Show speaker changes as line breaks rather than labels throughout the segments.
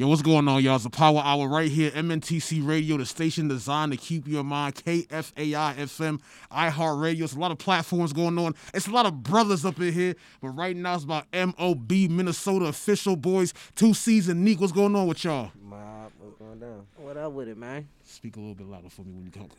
Yo, what's going on, y'all? It's the Power Hour right here, MNTC Radio, the station designed to keep you in mind. KFAI FM, iHeartRadio. It's a lot of platforms going on. It's a lot of brothers up in here. But right now, it's about MOB, Minnesota official boys. Two season Neek. What's going on with y'all?
Mob, what's going down?
What up with it, man?
Speak a little bit louder for me when you talk.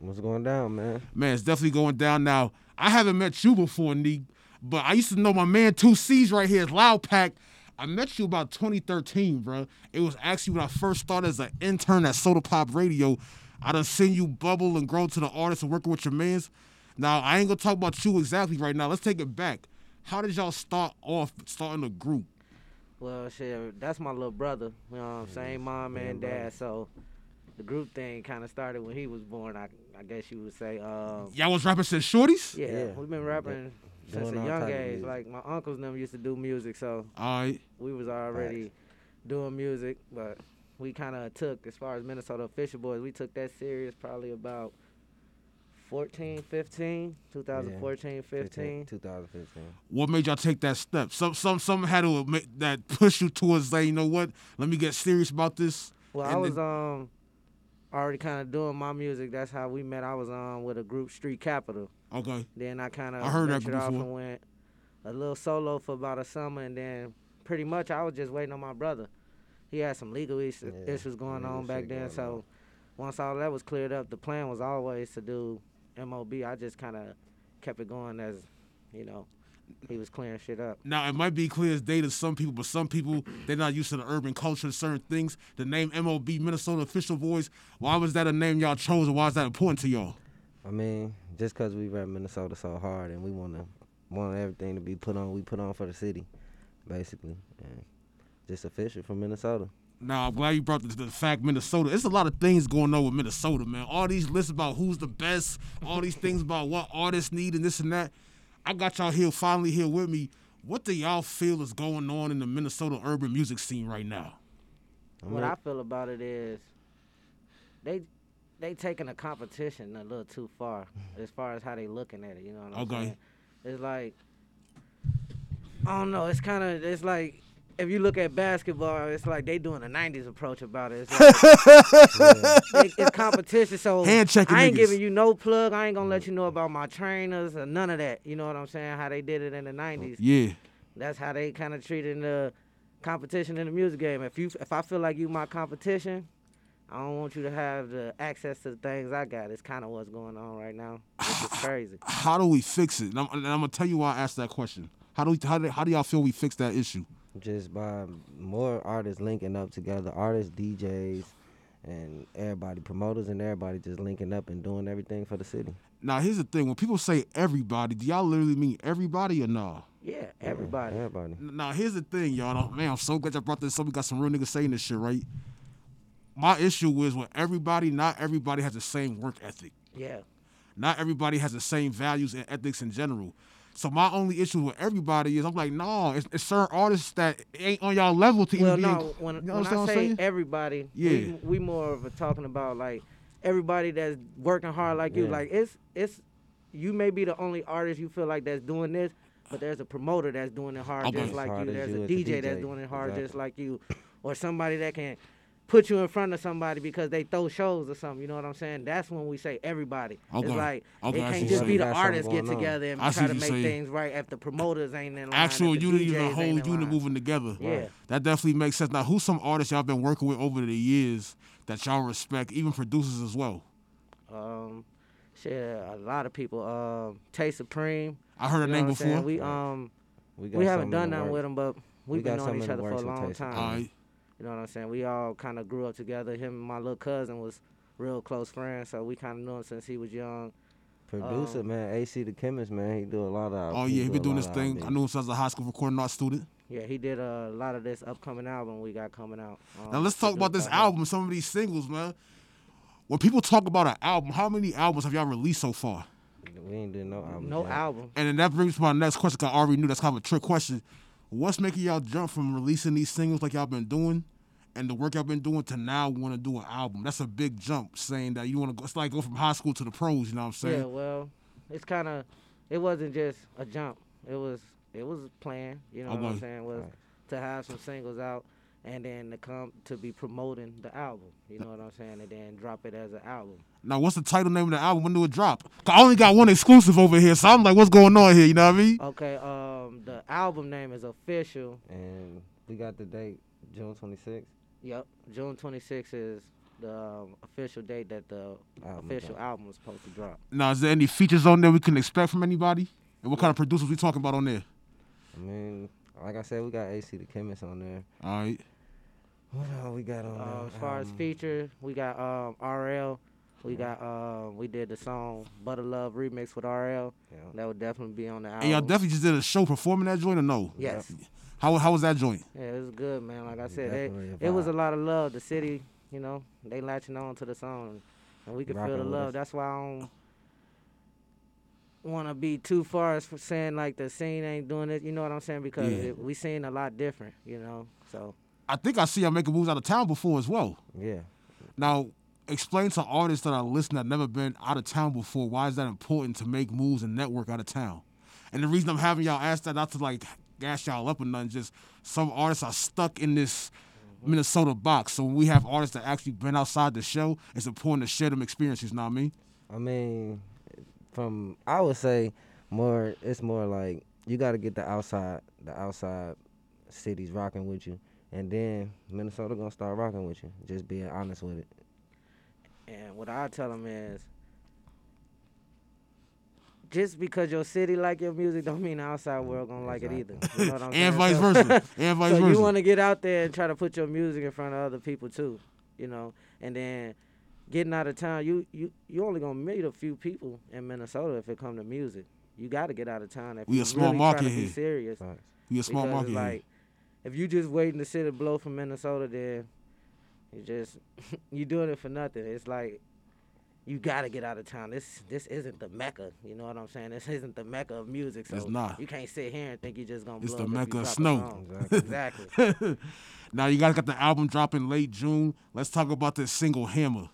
What's going down, man?
Man, it's definitely going down now. I haven't met you before, Neek, but I used to know my man Two C's right here is Loud Pack. I met you about 2013, bro. It was actually when I first started as an intern at Soda Pop Radio. I done seen you bubble and grow to the artist and working with your mans. Now, I ain't gonna talk about you exactly right now. Let's take it back. How did y'all start off starting a group?
Well, shit, that's my little brother. You know what I'm saying? Mom and dad. So the group thing kind of started when he was born. I, I guess you would say. Um,
Y'all was rapping since shorties?
yeah,
Yeah.
we've been rapping since a young age. Like my uncles never used to do music, so
All right.
we was already doing music. But we kind of took, as far as Minnesota official boys, we took that serious probably about 14, 15, 2014, 15.
2015.
What made y'all take that step? Some, some, some had to make that push you towards say, you know what? Let me get serious about this.
Well, I was
then-
um already kind of doing my music. That's how we met. I was um with a group Street Capital.
Okay.
Then I kind of
I heard that
ventured off and went a little solo for about a summer, and then pretty much I was just waiting on my brother. He had some legal issues,
Yeah,
issues going
legal
on back then, so
on.
once all that was cleared up, the plan was always to do MOB. I just kind of kept it going as, you know, he was clearing shit up.
Now it might be clear as day to some people, but some people they're not used to the urban culture, and certain things. The name MOB, Minnesota Official Boys. Why was that a name y'all chose, and why is that important to y'all?
I mean, just 'cause we rep Minnesota so hard and we want to want everything to be put on, we put on for the city, basically. And just official from Minnesota.
Now I'm glad you brought the, the fact Minnesota. There's a lot of things going on with Minnesota, man. All these lists about who's the best, all these things about what artists need and this and that. I got y'all here finally here with me. What do y'all feel is going on in the Minnesota urban music scene right now?
I'm
what
not-
I feel about it is they they taking a competition a little too far as far as how they looking at it. You know what I'm
Okay.
saying? It's like I don't know. It's kind of it's like if you look at basketball, it's like they doing a '90s approach about it. It's, like, it- it's competition, so
Hand checking
I ain't
niggas.
giving you no plug. I ain't gonna let you know about my trainers or none of that. You know what I'm saying? How they did it in the '90s.
Yeah.
That's how they kind of treated the competition in the music game. If you, if I feel like you my competition, I don't want you to have the access to the things I got. It's kind of what's going on right now. It's crazy.
How do we fix it? And I'm, and I'm gonna tell you why I asked that question. How do we, how do, how do y'all feel we fix that issue?
Just by more artists linking up together, artists, DJs, and everybody, promoters, and everybody just linking up and doing everything for the city.
Now here's the thing: when people say everybody, do y'all literally mean everybody or no?
Yeah, everybody.
Everybody.
Now here's the thing, y'all. Man, I'm so glad y'all brought this up. We got some real niggas saying this shit, right? My issue is with everybody. Not everybody has the same work ethic.
Yeah.
Not everybody has the same values and ethics in general. So my only issue with everybody is I'm like, no, it's, it's certain artists that ain't on y'all level to
Well,
even be. in-
no. When,
you know
when I say
saying?
everybody,
Yeah.
we, we more of a talking about like everybody that's working hard like you. Like it's it's you may be the only artist you feel like that's doing this, but there's a promoter that's doing it hard
Okay.
just like
hard
you. There's
you
a
as a
DJ that's doing it hard
Exactly.
just like you, or somebody that can put you in front of somebody because they throw shows or something. You know what I'm saying? That's when we say everybody.
Okay.
It's like
Okay,
it can't just be the
saying. Got something
artists get together and
I
try to make
saying.
things right if the promoters ain't in line.
Actual
if the
unity,
DJs
the
ain't
whole unit
line.
moving together.
Yeah.
That definitely makes sense. Now, who's some artists y'all been working with over the years that y'all respect, even producers as well?
Um, shit, a lot of people. Um, Tay Supreme.
I heard
a
name
what I'm saying?
before.
We um
We, got
we haven't done
the
nothing with
works.
him, but we've
got
been knowing each other for a long
Tay Supreme.
time.
All right.
You know what I'm saying? We all kind of grew up together. Him and my little cousin was real close friends, so we kind of knew him since he was young.
Producer,
Um,
man, AC the chemist, man, he do a lot of.
Oh, yeah, he
do
been
a
doing this thing. I knew him since a high school recording art student.
Yeah, he did a lot of this upcoming album we got coming out. Um,
Now, let's talk about
Look
this
Out Here.
album, some of these singles, man. When people talk about an album, how many albums have y'all released so far?
We ain't doing no album.
No
yet.
album.
And then that brings me to my next question, 'cause I already knew that's kind of a trick question. What's making y'all jump from releasing these singles like y'all been doing and the work y'all been doing to now want to do an album? That's a big jump saying that you want to go, it's like go from high school to the pros, you know what I'm saying?
Yeah, well, it's kind of, it wasn't just a jump. It was, it was planned. You know what I'm saying? Was
Right.
to have some singles out, and then to come to be promoting the album. You know what I'm saying? And then drop it as an album.
Now, what's the title name of the album? When do it drop? 'Cause I only got one exclusive over here, so I'm like, what's going on here? You know what I mean?
Okay. Uh, Um, the album name is official.
And we got the date, June 26th.
Yep. June 26th is the um, official date that the
Album
official
drop.
album is supposed to drop.
Now, is there any features on there we can expect from anybody? And what kind of producers we talking about on there?
I mean, like I said, we got AC the chemist on there.
All right.
What else we got on
Uh,
there?
as far as
Um,
feature, we got um, RL. We got um, we did the song "Butter Love" remix with RL.
Yeah.
That would definitely be on the album.
And y'all definitely just did a show performing that joint or no?
Yes.
How, how was that joint?
Yeah, it was good, man. Like I said, they,
Definitely a
it was a lot of love. The city, you know, they latching on to the song, and we could feel the love.
us.
That's why I don't want to be too far as for saying like the scene ain't doing it. You know what I'm saying? Because
Yeah.
it, we seen a lot different. You know, so
I think I see y'all making moves out of town before as well.
Yeah.
Now, explain to artists that are listening that never been out of town before why is that important to make moves and network out of town? And the reason I'm having y'all ask that not to like gas y'all up or nothing, just some artists are stuck in this Minnesota box. So when we have artists that actually been outside the show, it's important to share them experiences. Know what I mean?
I mean, from I would say more. It's more like you got to get the outside, the outside cities rocking with you, and then Minnesota gonna start rocking with you. Just being honest with it.
And what I tell them is, just because your city like your music, don't mean the outside mm, world gonna like it either. You know what I'm saying?
and vice versa. And vice
so
versa.
you want to get out there and try to put your music in front of other people too, you know, and then getting out of town, you you you only gonna meet a few people in Minnesota if it come to music. You got to get out of town if
We a small
really
market here.
be serious.
Facts.
we a small
because
market.
it's
here.
if you just waiting to see the blow from Minnesota, then you just you doing it for nothing. It's like you gotta get out of town. This this isn't the mecca. You know what I'm saying? This isn't the mecca of music. So
It's not.
You can't sit here and think you're just gonna.
It's
blow
the
up if you
mecca of snow.
exactly.
now you guys got the album dropping late June. Let's talk about this single Hammer.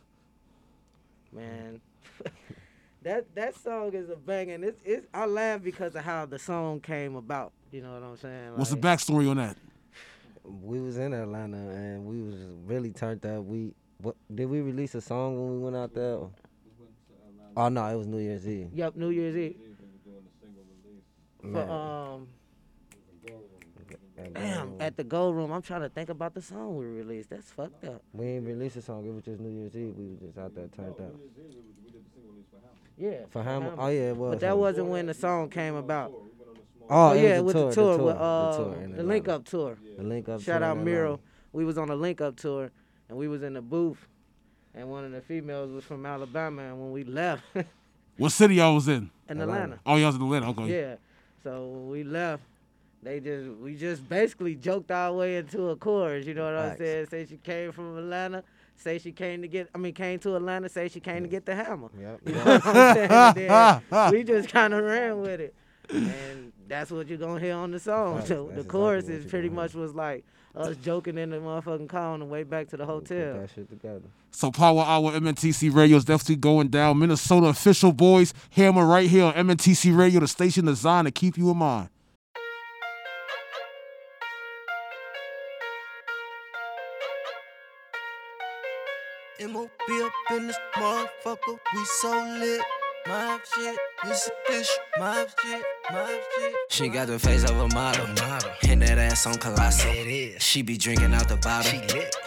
man. that that song is a banger. and It's, it's I laugh because of how the song came about. You know what I'm saying?
What's the backstory on that?
We was in Atlanta and we was really turned up. We what did we release a song when we went out there? Oh no, it was New Year's Eve.
Yep, New Year's Eve. For, um, damn, at the Gold Room, I'm trying to think about the song we released. That's fucked up.
we ain't released a song. It was just New Year's Eve. We was just out there turned up.
Yeah.
For Hammer. Oh yeah, it was.
But that
Hammer.
wasn't when the song came about.
Oh,
Oh, yeah,
was
with
the
the
tour,
tour, with
the
uh,
tour
the link up tour.
The link up.
Shout
tour
out Miro. We was on the link up tour, and we was in the booth, and one of the females was from Alabama, and when we left
What city y'all was in?
in
Atlanta.
Atlanta,
Oh, y'all was in Atlanta. Okay.
yeah. So when we left, they just we just basically joked our way into a chorus. You know what I'm saying? Say she came from Atlanta. Say she came to get. I mean, came to Atlanta. Say she came to get the hammer.
Yep.
You know what I'm saying? We just kind of ran with it, and that's what you're gonna hear on the song.
Facts.
The,
That's
the chorus
what
is
you
pretty much was like us joking in the motherfucking car on the way back to the
We put
hotel.
that shit together.
So Power Hour MNTC Radio is definitely going down. Minnesota official boys, Hammer right here on MNTC Radio, the station designed to keep you in mind.
MOB up in this motherfucker, we so lit. Mob shit, this is fish. Mob shit, mob shit. She got the face of a model, model. and that ass on colossal. She be drinking out the bottle.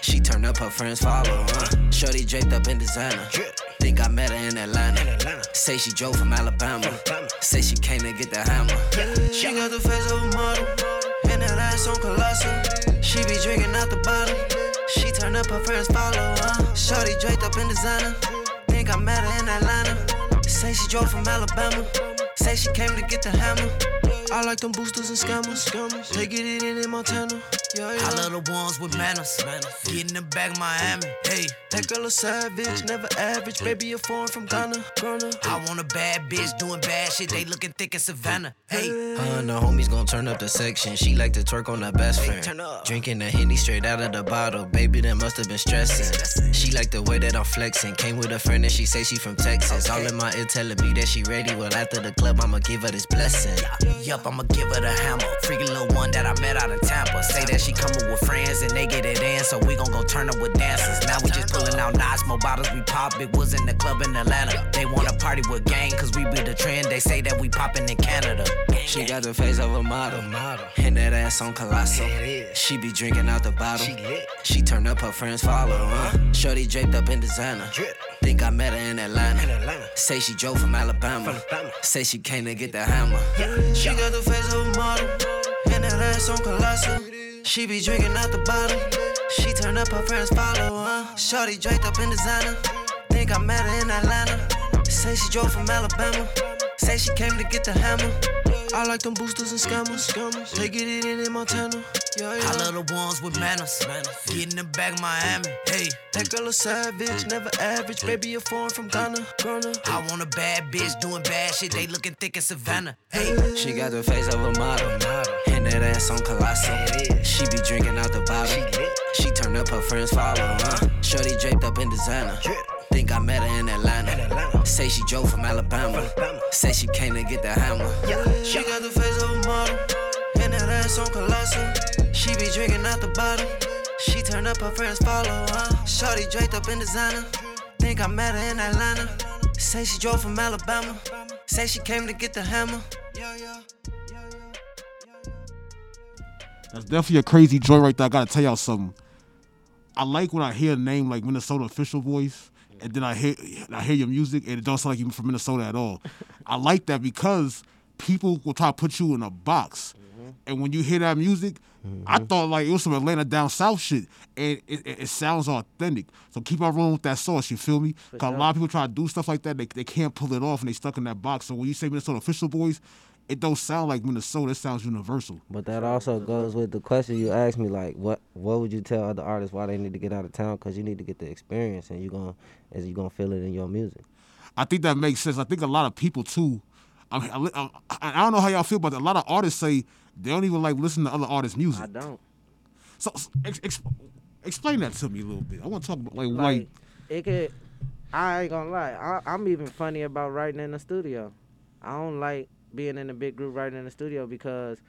She. She turn up her friends follow. Uh-huh. Shorty draped up in designer. Think I met her in Atlanta. Say she drove from Alabama. Say she came to get the hammer. She got the face of a model, and that ass on colossal. She be drinking out the bottle. She turn up her friends follow. Shorty draped up in designer. Think I met her in Atlanta. She drove from Alabama. Say she came to get the hammer. I like them boosters and scammers. They get it in in Montana. Yeah, yeah. I love the ones with manners. Get in the back of Miami. Hey, that girl a savage, never average. Baby, a foreign from Ghana. Ghana. I want a bad bitch doing bad shit. They looking thick in Savannah. Hey, her and the homies gon' turn up the section. She like to twerk on her best friend. turn up Drinking the Henny straight out of the bottle. Baby, that must have been stressing. She like the way that I'm flexing. Came with a friend and she say she from Texas. All in my ear telling me that she ready. Well, after the club, I'ma give her this blessing. Yup, I'ma give her the hammer. Freaky little one that I met out in Tampa. Say that she coming with friends and they get it in, so we gon' go turn up with dancers. Now we just pulling out knots, more bottles we pop. It was in the club in Atlanta. They wanna party with gang, cause we be the trend. They say that we poppin' in Canada. She got the face of a model, and that ass on colossal. She be drinking out the bottle. She turn up her friends follow. Uh. Shorty draped up in designer. Think I met her in Atlanta. Say she drove from Alabama. Say she came to get the hammer. She got the face of a model, and that ass on colossal. She be drinking out the bottle. She turn up her friends follow. Shorty draped up in designer. Think I met her in Atlanta. Say she drove from Alabama. Say she came to get the hammer. I like them boosters and scammers. scammers. They get it in in Montana. Yeah, yeah. I love the ones with manners. Get in the back of Miami. Hey, that girl a savage, never average. Baby, a foreign from Ghana. Ghana. I want a bad bitch doing bad shit. They looking thick in Savannah. Hey, she got the face of a model, and that ass on colossal. She be drinking out the bottle. She turn up her friends follow. Uh. Shorty draped up in designer. Think I met her in Atlanta. Say she drove from Alabama. Say she came to get the hammer. Yeah, she got the face of a model, and that ass on colossal. She be drinking out the bottle. She turn up her friends follow. Uh. Shorty draped up in designer. Think I met her in Atlanta. Say she drove from Alabama. Say she came to get the hammer. Yeah, yeah.
That's definitely a crazy joint right there. I gotta tell y'all something. I like when I hear a name like Minnesota official boys, and then I hear I hear your music, and it don't sound like you're from Minnesota at all. I like that because people will try to put you in a box, mm-hmm. and when you hear that music, I mm-hmm. thought like it was some Atlanta down south shit, and it, it, it sounds authentic. So keep on rolling with that sauce. You feel me? Cause a lot of people try to do stuff like that, they they can't pull it off, and they stuck in that box. So when you say Minnesota official boys. It don't sound like Minnesota. It sounds universal.
But that also goes with the question you asked me, like, what what would you tell other artists why they need to get out of town? Because you need to get the experience, and you gonna as you gonna feel it in your music.
I think that makes sense. I think a lot of people too. I, mean, I, I, I don't know how y'all feel, but a lot of artists say they don't even like listen to other artists' music.
I don't.
So ex, ex, explain that to me a little bit. I want to talk about like,
Like
like
it could. I ain't gonna lie. I, I'm even funny about writing in the studio. I don't like being in a big group writing in the studio because,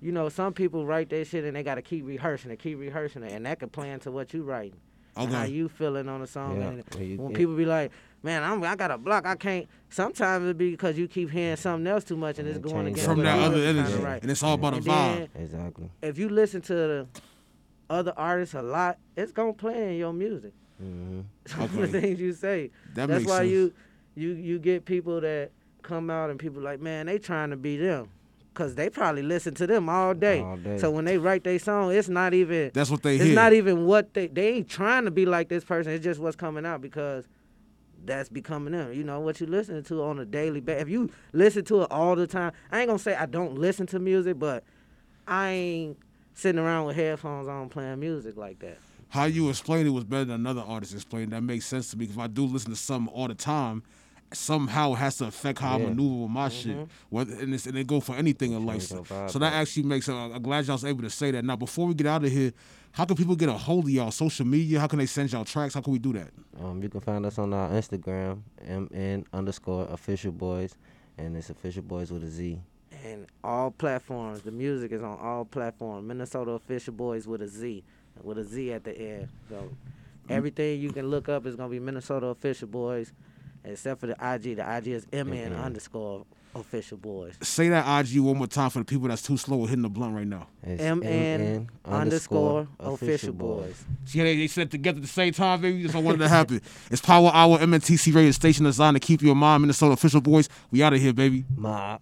you know, some people write their shit and they gotta keep rehearsing it, keep rehearsing it, and that could play into what you writing. and How you feeling on a song?
Yeah,
and
when you
when
get-
people be like, "Man, I'm I got a block. I can't." Sometimes it be because you keep hearing something else too much and it's going
change
against
from that other energy,
tryna write.
and it's all about a vibe.
then
Exactly.
if you listen to the other artists a lot, it's gonna play in your music.
hmm
Some of the things you say.
That
That's
makes
why
sense.
you you you get people that come out and people like, man, they trying to be them. Cause they probably listen to them all day.
All day.
So when they write their song, it's not even
That's what they
it's
hear.
not even what they they ain't trying to be like this person. It's just what's coming out because that's becoming them. You know what you listening to on a daily basis. If you listen to it all the time, I ain't gonna say I don't listen to music, but I ain't sitting around with headphones on playing music like that.
how you explain it was better than another artist explained. That makes sense to me because I do listen to something all the time, somehow it has to affect how I maneuver with my shit. Whether and, it's, and they go for anything in life. So, so that actually makes. Uh, I'm glad y'all was able to say that. Now, before we get out of here, how can people get a hold of y'all? Social media? How can they send y'all tracks? How can we do that?
Um, you can find us on our Instagram, mn underscore official boys, and it's official boys with a Z.
and all platforms. The music is on all platforms. Minnesota Official Boys with a Z, with a Z at the end. So Everything you can look up is gonna be Minnesota Official Boys, except for the IG. The IG is MN mm-hmm. underscore Official Boys.
Say that IG one more time for the people that's too slow at hitting the blunt right now.
It's
MN underscore Official Boys.
See how they, they said together at the same time, baby? That's what wanted to happen. It's Power Hour MNTC radio station designed to keep you in mind, Minnesota official boys. We out of here, baby.
Mob.